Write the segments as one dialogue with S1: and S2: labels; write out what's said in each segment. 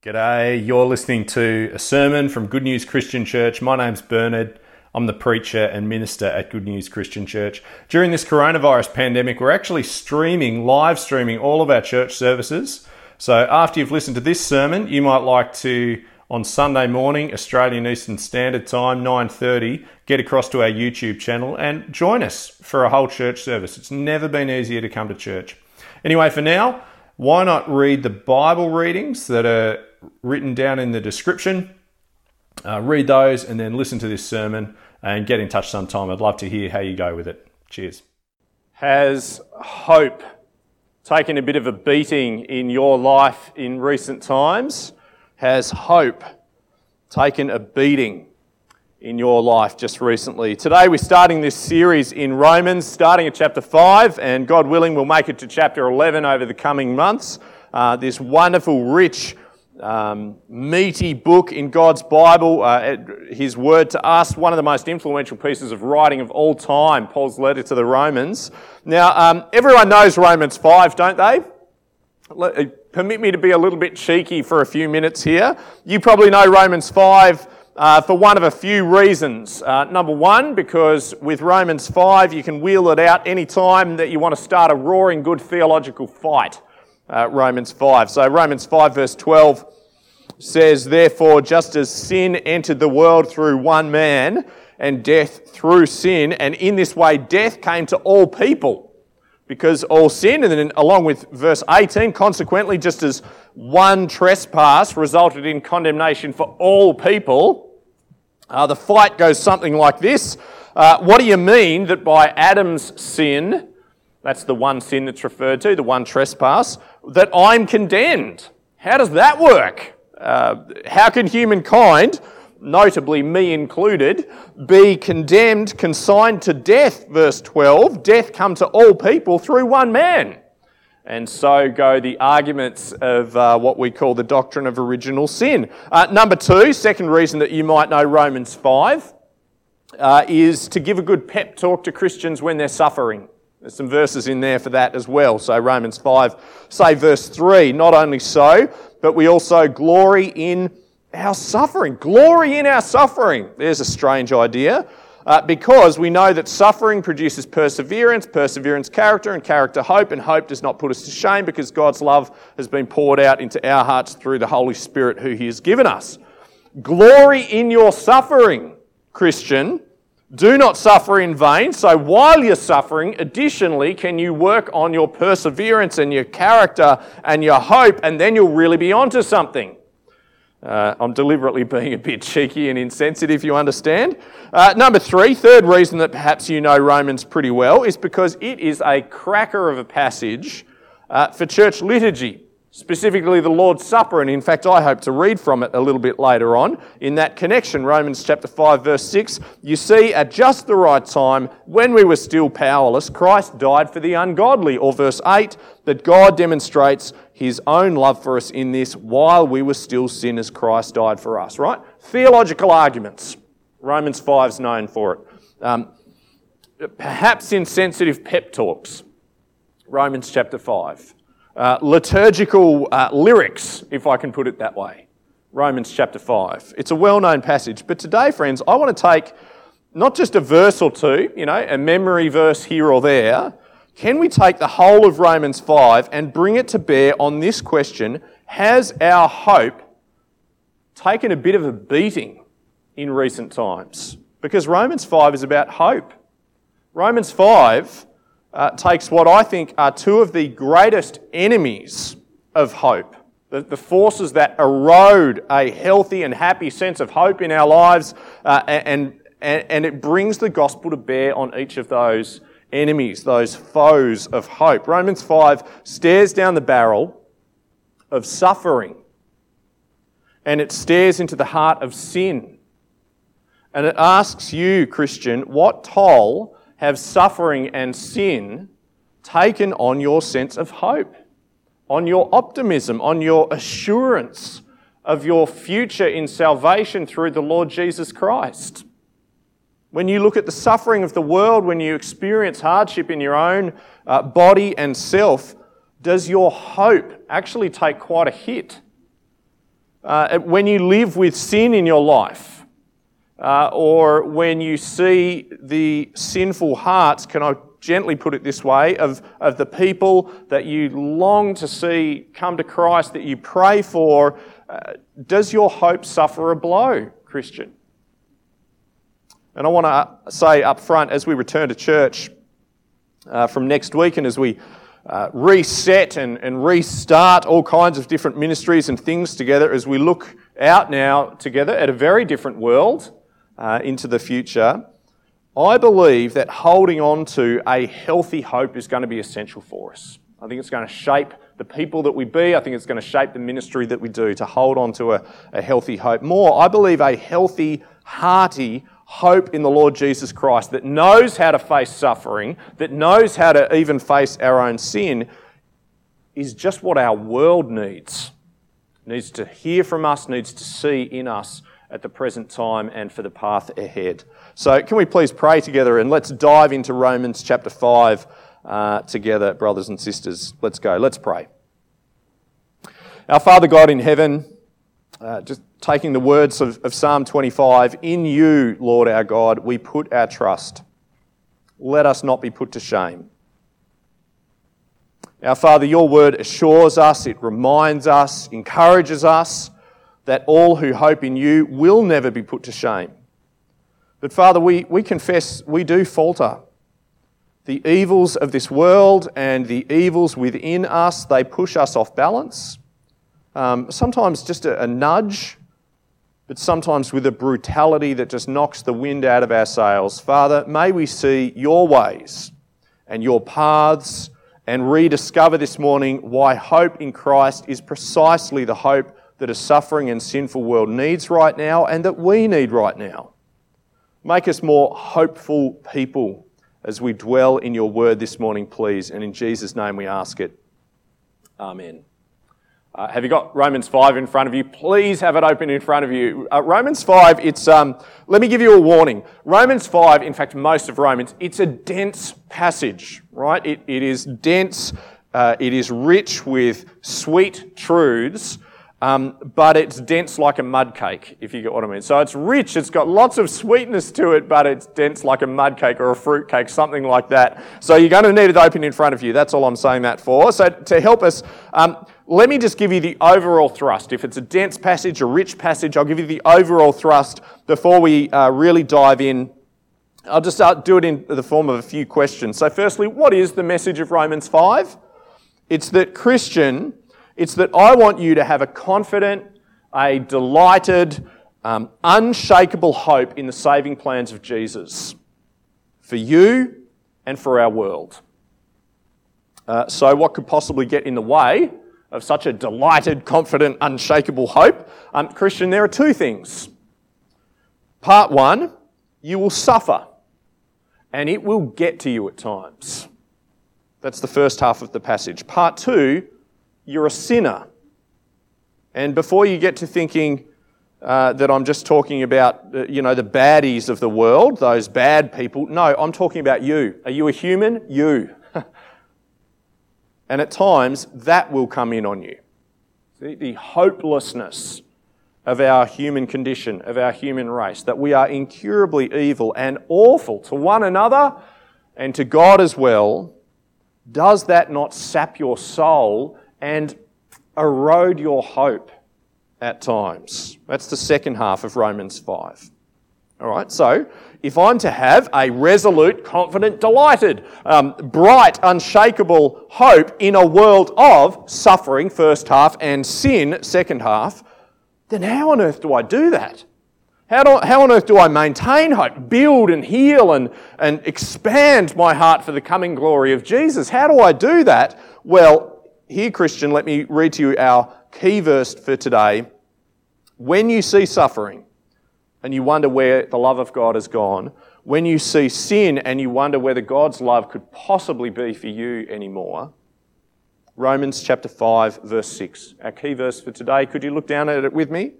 S1: G'day, you're listening to a sermon from Good News Christian Church. My name's Bernard. I'm the preacher and minister at Good News Christian Church. During this coronavirus pandemic, we're actually streaming, live streaming all of our church services. So after you've listened to this sermon, you might like to on Sunday morning, Australian Eastern Standard Time, 9:30, get across to our YouTube channel and join us for a whole church service. It's never been easier to come to church. Anyway, for now, why not read the Bible readings that are written down in the description. Uh, read those and then listen to this sermon and get in touch sometime. I'd love to hear how you go with it. Cheers. Has hope taken a bit of a beating in your life in recent times? Has hope taken a beating in your life just recently? Today we're starting this series in Romans, starting at chapter 5, and God willing, we'll make it to chapter 11 over the coming months. Uh, this wonderful, rich, um, meaty book in God's Bible, uh, His Word to us, one of the most influential pieces of writing of all time, Paul's letter to the Romans. Now, um, everyone knows Romans 5, don't they? Let, uh, permit me to be a little bit cheeky for a few minutes here. You probably know Romans 5 uh, for one of a few reasons. Uh, number one, because with Romans 5, you can wheel it out any time that you want to start a roaring good theological fight uh, Romans 5. So, Romans 5, verse 12 says, Therefore, just as sin entered the world through one man, and death through sin, and in this way death came to all people because all sin, and then along with verse 18, consequently, just as one trespass resulted in condemnation for all people, uh, the fight goes something like this. Uh, what do you mean that by Adam's sin, that's the one sin that's referred to, the one trespass, that I'm condemned. How does that work? Uh, how can humankind, notably me included, be condemned, consigned to death? Verse 12 Death come to all people through one man. And so go the arguments of uh, what we call the doctrine of original sin. Uh, number two, second reason that you might know Romans 5, uh, is to give a good pep talk to Christians when they're suffering. There's some verses in there for that as well. So Romans 5, say verse 3, not only so, but we also glory in our suffering. Glory in our suffering. There's a strange idea. Uh, because we know that suffering produces perseverance, perseverance, character, and character, hope, and hope does not put us to shame because God's love has been poured out into our hearts through the Holy Spirit who He has given us. Glory in your suffering, Christian, do not suffer in vain. So while you're suffering, additionally, can you work on your perseverance and your character and your hope, and then you'll really be onto something. Uh, I'm deliberately being a bit cheeky and insensitive, you understand. Uh, number three, third reason that perhaps you know Romans pretty well is because it is a cracker of a passage uh, for church liturgy specifically the Lord's Supper. And in fact, I hope to read from it a little bit later on in that connection. Romans chapter 5, verse 6. You see, at just the right time, when we were still powerless, Christ died for the ungodly. Or verse 8, that God demonstrates his own love for us in this while we were still sinners, Christ died for us, right? Theological arguments. Romans 5 is known for it. Um, perhaps insensitive pep talks. Romans chapter 5 uh, liturgical uh, lyrics, if I can put it that way. Romans chapter 5. It's a well known passage. But today, friends, I want to take not just a verse or two, you know, a memory verse here or there. Can we take the whole of Romans 5 and bring it to bear on this question Has our hope taken a bit of a beating in recent times? Because Romans 5 is about hope. Romans 5 uh, takes what I think are two of the greatest enemies of hope. The, the forces that erode a healthy and happy sense of hope in our lives, uh, and, and, and it brings the gospel to bear on each of those enemies, those foes of hope. Romans 5 stares down the barrel of suffering and it stares into the heart of sin. And it asks you, Christian, what toll have suffering and sin taken on your sense of hope, on your optimism, on your assurance of your future in salvation through the Lord Jesus Christ. When you look at the suffering of the world, when you experience hardship in your own uh, body and self, does your hope actually take quite a hit? uh, when you live with sin in your life, uh, or when you see the sinful hearts, can I gently put it this way, of, of the people that you long to see come to Christ, that you pray for, uh, does your hope suffer a blow, Christian? And I want to say up front, as we return to church uh, from next week and as we uh, reset and, and restart all kinds of different ministries and things together, as we look out now together at a very different world uh, into the future, I believe that holding on to a healthy hope is going to be essential for us. I think it's going to shape the people that we be. I think it's going to shape the ministry that we do to hold on to a, a healthy hope. More, I believe a healthy, hearty hope in the Lord Jesus Christ that knows how to face suffering, that knows how to even face our own sin, is just what our world needs. Needs to hear from us, needs to see in us at the present time and for the path ahead. So, can we please pray together and let's dive into Romans chapter 5 uh, together, brothers and sisters. Let's go. Let's pray. Our Father God in heaven, uh, just taking the words of, of Psalm 25, in you, Lord our God, we put our trust. Let us not be put to shame. Our Father, your word assures us, it reminds us, encourages us that all who hope in you will never be put to shame. But Father, we, we confess we do falter. The evils of this world and the evils within us, they push us off balance. Um, sometimes just a, a nudge, but sometimes with a brutality that just knocks the wind out of our sails. Father, may we see your ways and your paths and rediscover this morning why hope in Christ is precisely the hope that a suffering and sinful world needs right now and that we need right now. Make us more hopeful people as we dwell in your word this morning, please. And in Jesus' name we ask it. Amen. Uh, have you got Romans 5 in front of you? Please have it open in front of you. Uh, Romans 5, it's, um, let me give you a warning. Romans 5, in fact, most of Romans, it's a dense passage, right? it, it is dense, uh, it is rich with sweet truths. Um, but it's dense like a mud cake, if you get what I mean. So it's rich, it's got lots of sweetness to it, but it's dense like a mud cake or a fruit cake, something like that. So you're going to need it open in front of you. That's all I'm saying that for. So to help us, um, let me just give you the overall thrust. If it's a dense passage, a rich passage, I'll give you the overall thrust before we uh, really dive in. I'll just uh, do it in the form of a few questions. So, firstly, what is the message of Romans 5? It's that Christian it's that I want you to have a confident, a delighted, um, unshakable hope in the saving plans of Jesus for you and for our world. Uh, so, what could possibly get in the way of such a delighted, confident, unshakable hope? Um, Christian, there are two things. Part one, you will suffer, and it will get to you at times. That's the first half of the passage. Part two, you're a sinner. And before you get to thinking uh, that I'm just talking about, uh, you know, the baddies of the world, those bad people, no, I'm talking about you. Are you a human? You. and at times, that will come in on you. See, the hopelessness of our human condition, of our human race, that we are incurably evil and awful to one another and to God as well, does that not sap your soul and erode your hope at times. That's the second half of Romans 5. All right, so if I'm to have a resolute, confident, delighted, um, bright, unshakable hope in a world of suffering, first half, and sin, second half, then how on earth do I do that? How, do, how on earth do I maintain hope, build and heal and, and expand my heart for the coming glory of Jesus? How do I do that? Well, here, Christian, let me read to you our key verse for today. When you see suffering and you wonder where the love of God has gone, when you see sin and you wonder whether God's love could possibly be for you anymore, Romans chapter 5, verse 6. Our key verse for today. Could you look down at it with me?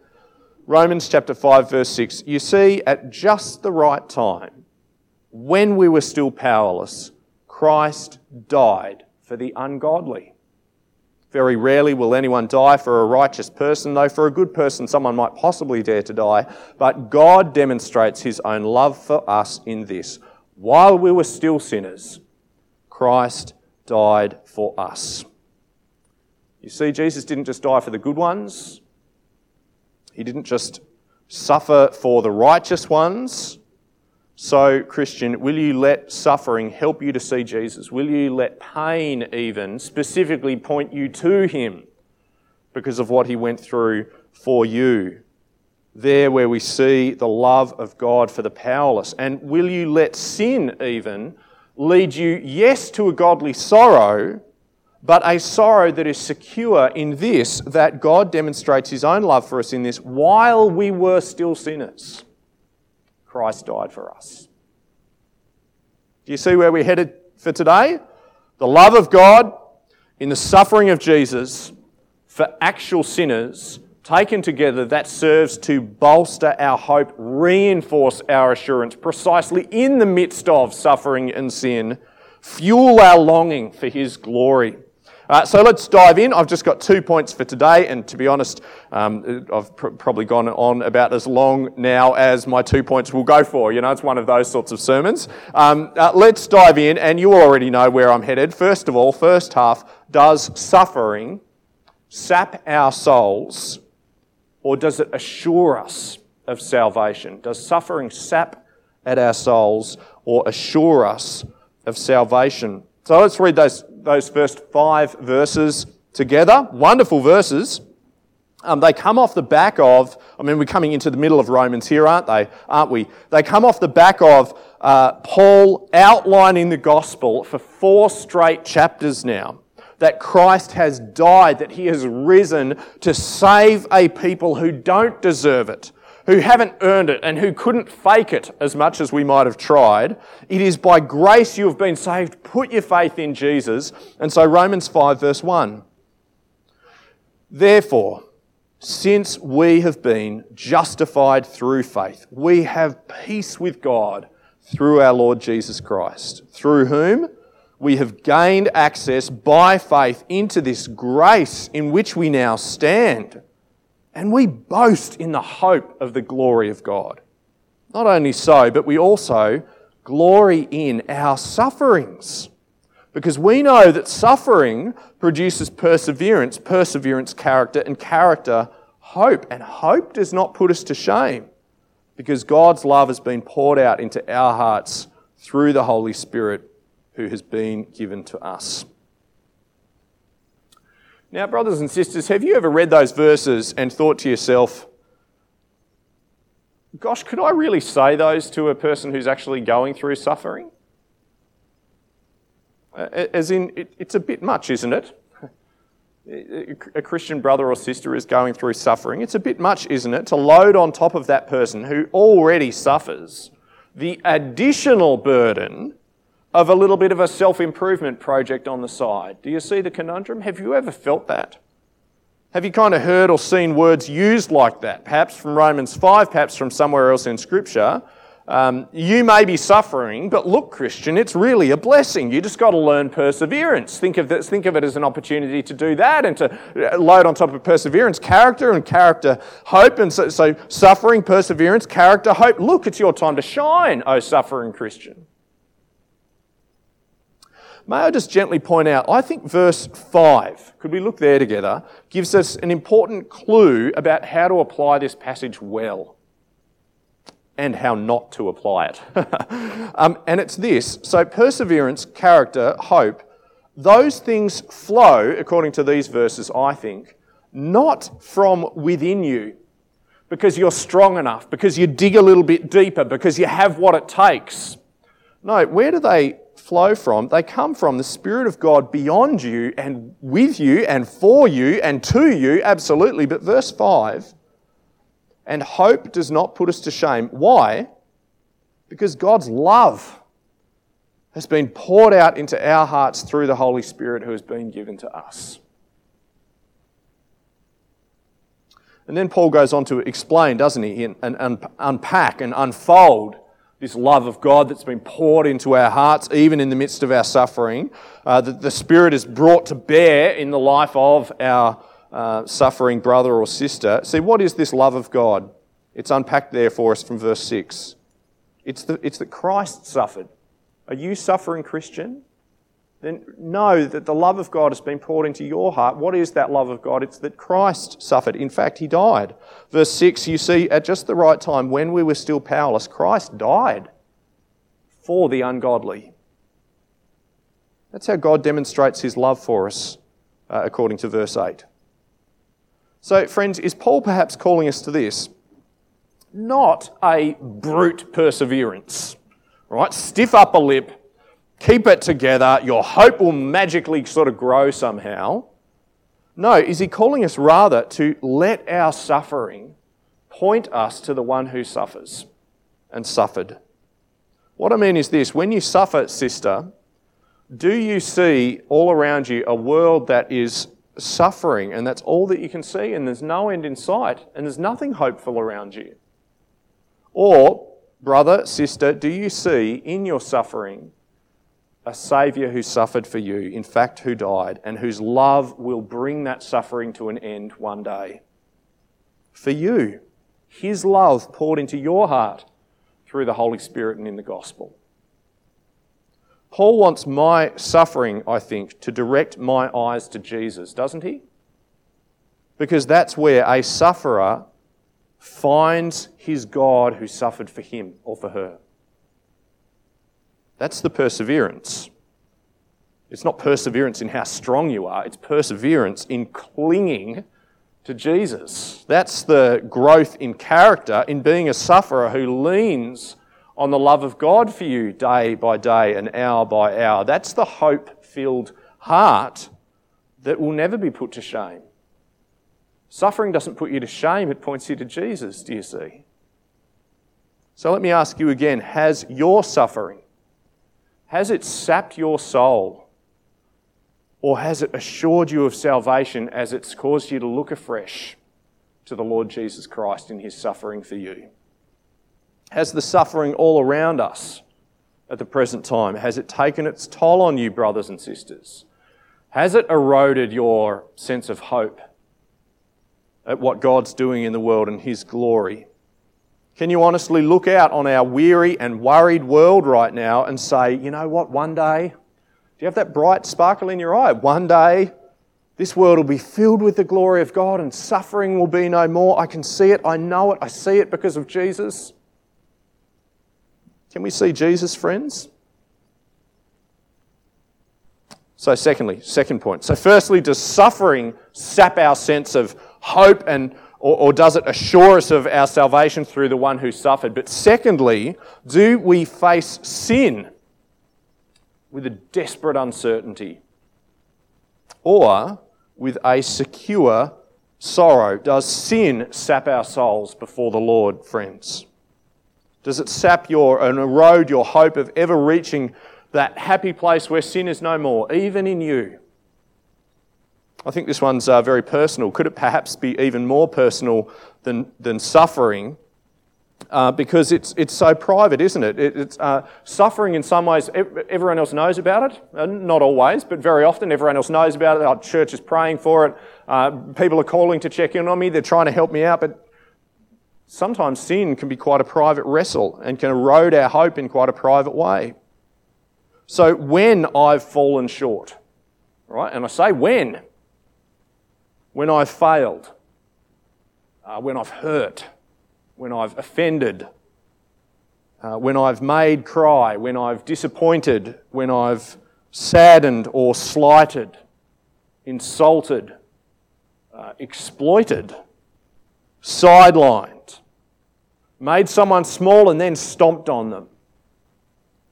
S1: Romans chapter 5, verse 6. You see, at just the right time, when we were still powerless, Christ died for the ungodly. Very rarely will anyone die for a righteous person, though for a good person someone might possibly dare to die. But God demonstrates his own love for us in this. While we were still sinners, Christ died for us. You see, Jesus didn't just die for the good ones, he didn't just suffer for the righteous ones. So, Christian, will you let suffering help you to see Jesus? Will you let pain even specifically point you to Him because of what He went through for you? There, where we see the love of God for the powerless. And will you let sin even lead you, yes, to a godly sorrow, but a sorrow that is secure in this that God demonstrates His own love for us in this while we were still sinners? Christ died for us. Do you see where we're headed for today? The love of God in the suffering of Jesus for actual sinners, taken together, that serves to bolster our hope, reinforce our assurance precisely in the midst of suffering and sin, fuel our longing for His glory. Uh, so let's dive in. I've just got two points for today, and to be honest, um, I've pr- probably gone on about as long now as my two points will go for. You know, it's one of those sorts of sermons. Um, uh, let's dive in, and you already know where I'm headed. First of all, first half does suffering sap our souls, or does it assure us of salvation? Does suffering sap at our souls or assure us of salvation? So let's read those those first five verses together. Wonderful verses. Um, they come off the back of, I mean, we're coming into the middle of Romans here, aren't they? Aren't we? They come off the back of uh, Paul outlining the gospel for four straight chapters now. That Christ has died, that he has risen to save a people who don't deserve it, who haven't earned it and who couldn't fake it as much as we might have tried. It is by grace you have been saved. Put your faith in Jesus. And so Romans 5 verse 1. Therefore, since we have been justified through faith, we have peace with God through our Lord Jesus Christ, through whom we have gained access by faith into this grace in which we now stand and we boast in the hope of the glory of God. Not only so, but we also glory in our sufferings. Because we know that suffering produces perseverance, perseverance, character, and character, hope. And hope does not put us to shame because God's love has been poured out into our hearts through the Holy Spirit who has been given to us. Now, brothers and sisters, have you ever read those verses and thought to yourself, gosh, could I really say those to a person who's actually going through suffering? As in, it's a bit much, isn't it? A Christian brother or sister is going through suffering. It's a bit much, isn't it, to load on top of that person who already suffers the additional burden of a little bit of a self improvement project on the side. Do you see the conundrum? Have you ever felt that? Have you kind of heard or seen words used like that? Perhaps from Romans 5, perhaps from somewhere else in Scripture. Um, you may be suffering, but look, Christian, it's really a blessing. You just got to learn perseverance. Think of, this, think of it as an opportunity to do that and to uh, load on top of perseverance character and character hope. And so, so suffering, perseverance, character, hope. Look, it's your time to shine, oh suffering Christian. May I just gently point out, I think verse 5, could we look there together, gives us an important clue about how to apply this passage well and how not to apply it. um, and it's this so, perseverance, character, hope, those things flow, according to these verses, I think, not from within you because you're strong enough, because you dig a little bit deeper, because you have what it takes. No, where do they flow from, they come from the Spirit of God beyond you and with you and for you and to you, absolutely. But verse 5 and hope does not put us to shame. Why? Because God's love has been poured out into our hearts through the Holy Spirit who has been given to us. And then Paul goes on to explain, doesn't he, and, unpack and unfold this love of God that's been poured into our hearts, even in the midst of our suffering, uh, that the Spirit is brought to bear in the life of our uh, suffering brother or sister. See, what is this love of God? It's unpacked there for us from verse 6. It's, the, it's that Christ suffered. Are you suffering, Christian? Then know that the love of God has been poured into your heart. What is that love of God? It's that Christ suffered. In fact, he died. Verse 6, you see, at just the right time, when we were still powerless, Christ died for the ungodly. That's how God demonstrates his love for us, uh, according to verse 8. So, friends, is Paul perhaps calling us to this? Not a brute perseverance, right? Stiff upper lip, keep it together, your hope will magically sort of grow somehow. No, is he calling us rather to let our suffering point us to the one who suffers and suffered? What I mean is this when you suffer, sister, do you see all around you a world that is suffering and that's all that you can see and there's no end in sight and there's nothing hopeful around you? Or, brother, sister, do you see in your suffering a Saviour who suffered for you, in fact, who died, and whose love will bring that suffering to an end one day. For you, His love poured into your heart through the Holy Spirit and in the gospel. Paul wants my suffering, I think, to direct my eyes to Jesus, doesn't he? Because that's where a sufferer finds his God who suffered for him or for her. That's the perseverance. It's not perseverance in how strong you are, it's perseverance in clinging to Jesus. That's the growth in character, in being a sufferer who leans on the love of God for you day by day and hour by hour. That's the hope filled heart that will never be put to shame. Suffering doesn't put you to shame, it points you to Jesus, do you see? So let me ask you again has your suffering has it sapped your soul? Or has it assured you of salvation as it's caused you to look afresh to the Lord Jesus Christ in his suffering for you? Has the suffering all around us at the present time, has it taken its toll on you, brothers and sisters? Has it eroded your sense of hope at what God's doing in the world and his glory? Can you honestly look out on our weary and worried world right now and say, you know what, one day, do you have that bright sparkle in your eye? One day, this world will be filled with the glory of God and suffering will be no more. I can see it, I know it, I see it because of Jesus. Can we see Jesus, friends? So, secondly, second point. So, firstly, does suffering sap our sense of hope and or, or does it assure us of our salvation through the one who suffered? But secondly, do we face sin with a desperate uncertainty or with a secure sorrow? Does sin sap our souls before the Lord, friends? Does it sap your and erode your hope of ever reaching that happy place where sin is no more, even in you? I think this one's uh, very personal. Could it perhaps be even more personal than, than suffering? Uh, because it's, it's so private, isn't it? it it's uh, suffering in some ways. Everyone else knows about it, uh, not always, but very often everyone else knows about it. Our church is praying for it. Uh, people are calling to check in on me. They're trying to help me out, but sometimes sin can be quite a private wrestle and can erode our hope in quite a private way. So when I've fallen short, right, and I say when, when I've failed, uh, when I've hurt, when I've offended, uh, when I've made cry, when I've disappointed, when I've saddened or slighted, insulted, uh, exploited, sidelined, made someone small and then stomped on them,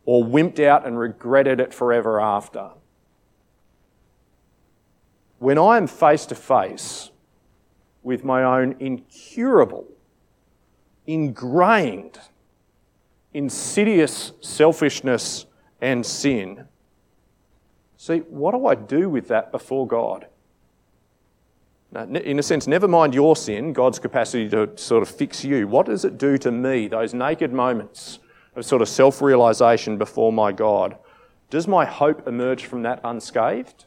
S1: or wimped out and regretted it forever after when I am face to face with my own incurable, ingrained, insidious selfishness and sin, see, what do I do with that before God? In a sense, never mind your sin, God's capacity to sort of fix you. What does it do to me, those naked moments of sort of self realization before my God, does my hope emerge from that unscathed?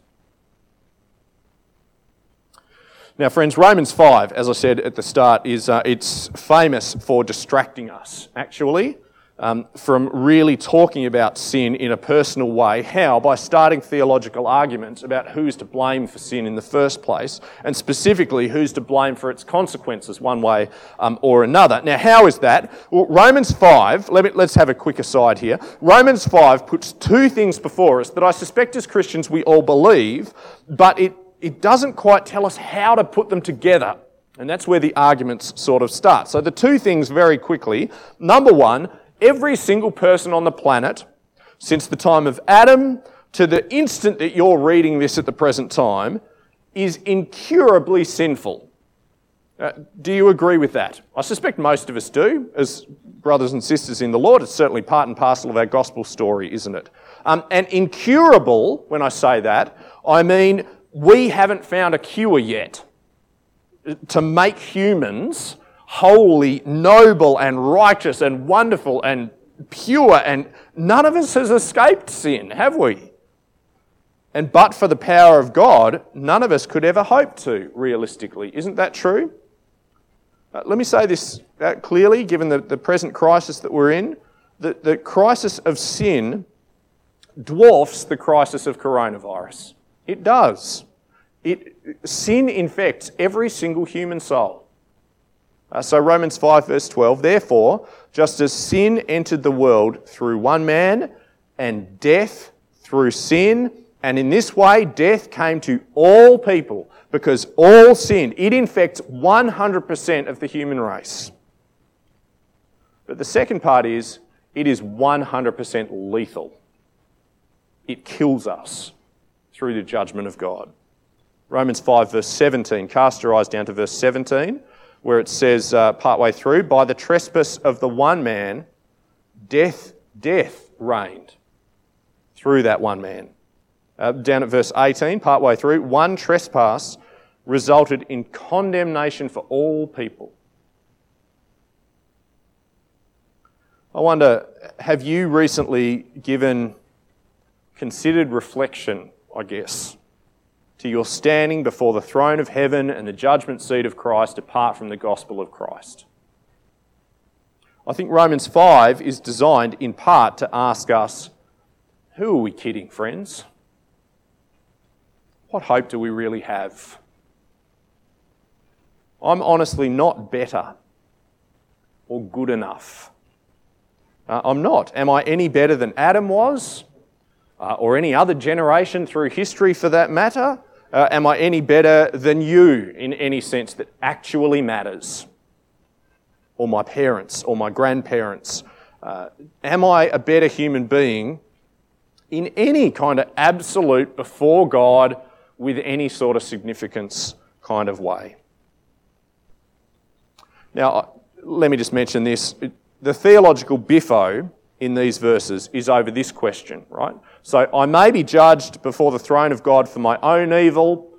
S1: Now, friends, Romans 5, as I said at the start, is uh, it's famous for distracting us, actually, um, from really talking about sin in a personal way. How? By starting theological arguments about who's to blame for sin in the first place, and specifically who's to blame for its consequences, one way um, or another. Now, how is that? Well, Romans 5, let me, let's have a quick aside here. Romans 5 puts two things before us that I suspect as Christians we all believe, but it it doesn't quite tell us how to put them together. And that's where the arguments sort of start. So, the two things very quickly. Number one, every single person on the planet, since the time of Adam to the instant that you're reading this at the present time, is incurably sinful. Uh, do you agree with that? I suspect most of us do. As brothers and sisters in the Lord, it's certainly part and parcel of our gospel story, isn't it? Um, and incurable, when I say that, I mean we haven't found a cure yet to make humans holy, noble, and righteous, and wonderful, and pure, and none of us has escaped sin, have we? And but for the power of God, none of us could ever hope to, realistically. Isn't that true? Uh, let me say this uh, clearly, given the, the present crisis that we're in. The, the crisis of sin dwarfs the crisis of coronavirus. It does. It, sin infects every single human soul. Uh, so, Romans 5, verse 12, therefore, just as sin entered the world through one man, and death through sin, and in this way death came to all people because all sin, it infects 100% of the human race. But the second part is it is 100% lethal. It kills us through the judgment of God. Romans 5, verse 17. Cast your eyes down to verse 17, where it says, uh, partway through, by the trespass of the one man, death, death reigned through that one man. Uh, down at verse 18, partway through, one trespass resulted in condemnation for all people. I wonder, have you recently given considered reflection, I guess, to your standing before the throne of heaven and the judgment seat of Christ apart from the gospel of Christ? I think Romans 5 is designed in part to ask us who are we kidding, friends? What hope do we really have? I'm honestly not better or good enough. Uh, I'm not. Am I any better than Adam was? Uh, or any other generation through history for that matter? Uh, am I any better than you in any sense that actually matters? Or my parents or my grandparents? Uh, am I a better human being in any kind of absolute before God with any sort of significance kind of way? Now, let me just mention this. The theological biffo in these verses is over this question, right? So I may be judged before the throne of God for my own evil,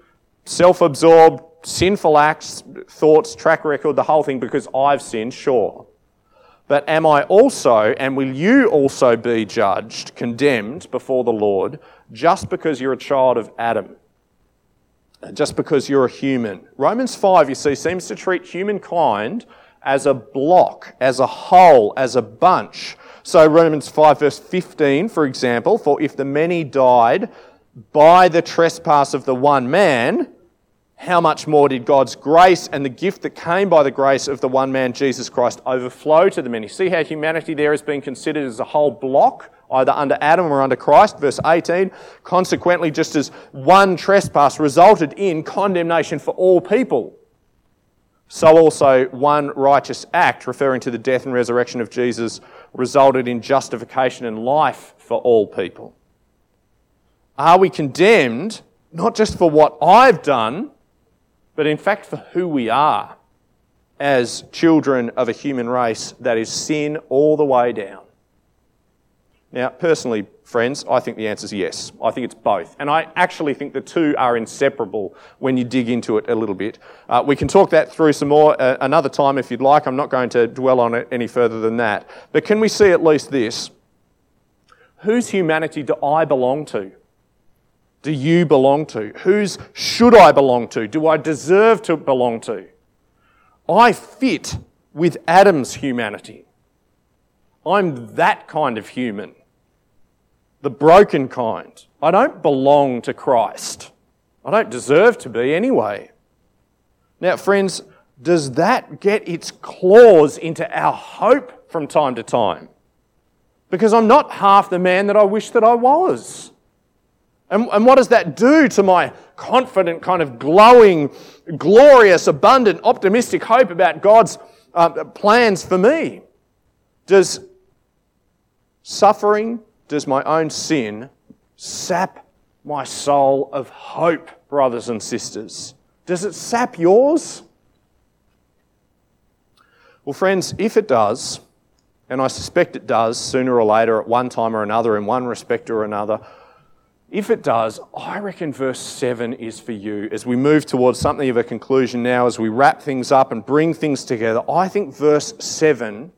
S1: self absorbed, sinful acts, thoughts, track record, the whole thing because I've sinned, sure. But am I also, and will you also be judged, condemned before the Lord, just because you're a child of Adam? Just because you're a human. Romans 5, you see, seems to treat humankind as a block, as a whole, as a bunch so, Romans 5, verse 15, for example, for if the many died by the trespass of the one man, how much more did God's grace and the gift that came by the grace of the one man, Jesus Christ, overflow to the many? See how humanity there is being considered as a whole block, either under Adam or under Christ. Verse 18. Consequently, just as one trespass resulted in condemnation for all people, so also one righteous act, referring to the death and resurrection of Jesus, resulted in justification and life for all people. Are we condemned not just for what I've done, but in fact for who we are as children of a human race that is sin all the way down? Now, personally, friends, I think the answer is yes. I think it's both. And I actually think the two are inseparable when you dig into it a little bit. Uh, we can talk that through some more uh, another time if you'd like. I'm not going to dwell on it any further than that. But can we see at least this? Whose humanity do I belong to? Do you belong to? Whose should I belong to? Do I deserve to belong to? I fit with Adam's humanity. I'm that kind of human the broken kind. I don't belong to Christ. I don't deserve to be anyway. Now, friends, does that get its claws into our hope from time to time? Because I'm not half the man that I wish that I was. And, and what does that do to my confident, kind of glowing, glorious, abundant, optimistic hope about God's uh, plans for me? Does suffering does my own sin sap my soul of hope, brothers and sisters? Does it sap yours? Well, friends, if it does, and I suspect it does sooner or later at one time or another, in one respect or another, if it does, I reckon verse 7 is for you. As we move towards something of a conclusion now, as we wrap things up and bring things together, I think verse 7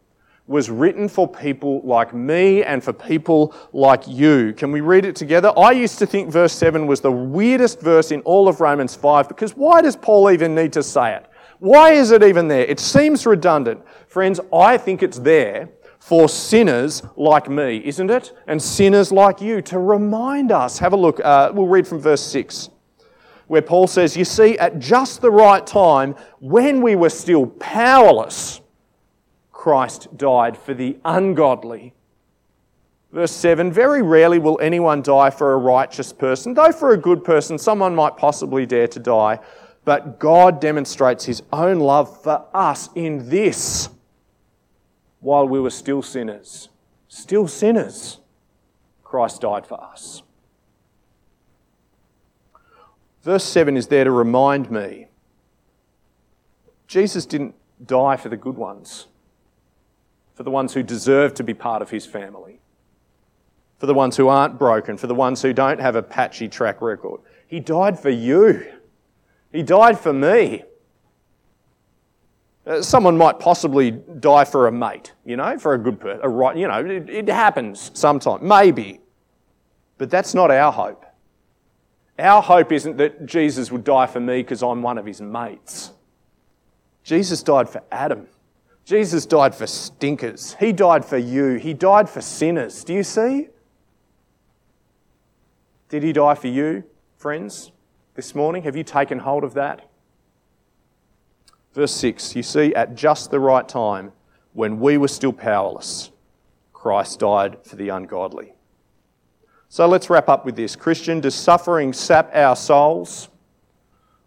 S1: was written for people like me and for people like you. Can we read it together? I used to think verse 7 was the weirdest verse in all of Romans 5 because why does Paul even need to say it? Why is it even there? It seems redundant. Friends, I think it's there for sinners like me, isn't it? And sinners like you to remind us. Have a look. Uh, we'll read from verse 6 where Paul says, You see, at just the right time, when we were still powerless, Christ died for the ungodly. Verse 7 Very rarely will anyone die for a righteous person, though for a good person, someone might possibly dare to die. But God demonstrates his own love for us in this while we were still sinners, still sinners, Christ died for us. Verse 7 is there to remind me Jesus didn't die for the good ones for the ones who deserve to be part of his family, for the ones who aren't broken, for the ones who don't have a patchy track record. He died for you. He died for me. Uh, someone might possibly die for a mate, you know, for a good person. A right, you know, it, it happens sometimes, maybe. But that's not our hope. Our hope isn't that Jesus would die for me because I'm one of his mates. Jesus died for Adam. Jesus died for stinkers. He died for you. He died for sinners. Do you see? Did he die for you, friends, this morning? Have you taken hold of that? Verse 6 You see, at just the right time, when we were still powerless, Christ died for the ungodly. So let's wrap up with this. Christian, does suffering sap our souls,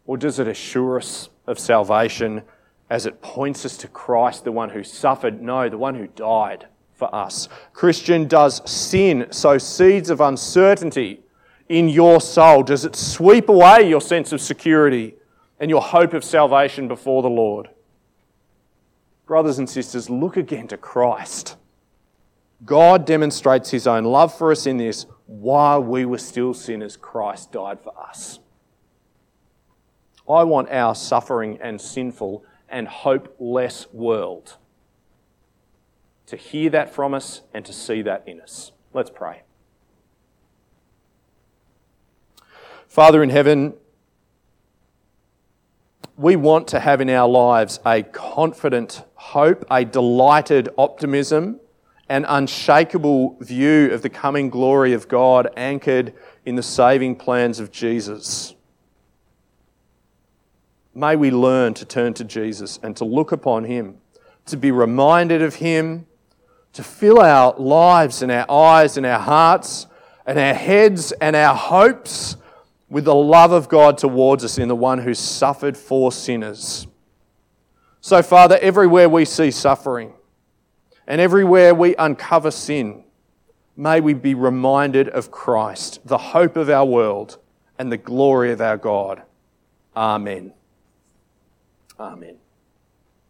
S1: or does it assure us of salvation as it points us to Christ, the one who suffered, no, the one who died for us. Christian, does sin sow seeds of uncertainty in your soul? Does it sweep away your sense of security and your hope of salvation before the Lord? Brothers and sisters, look again to Christ. God demonstrates his own love for us in this while we were still sinners, Christ died for us. I want our suffering and sinful and hopeless world. To hear that from us and to see that in us. Let's pray. Father in heaven, we want to have in our lives a confident hope, a delighted optimism, an unshakable view of the coming glory of God anchored in the saving plans of Jesus. May we learn to turn to Jesus and to look upon Him, to be reminded of Him, to fill our lives and our eyes and our hearts and our heads and our hopes with the love of God towards us in the one who suffered for sinners. So, Father, everywhere we see suffering and everywhere we uncover sin, may we be reminded of Christ, the hope of our world and the glory of our God. Amen. Amen.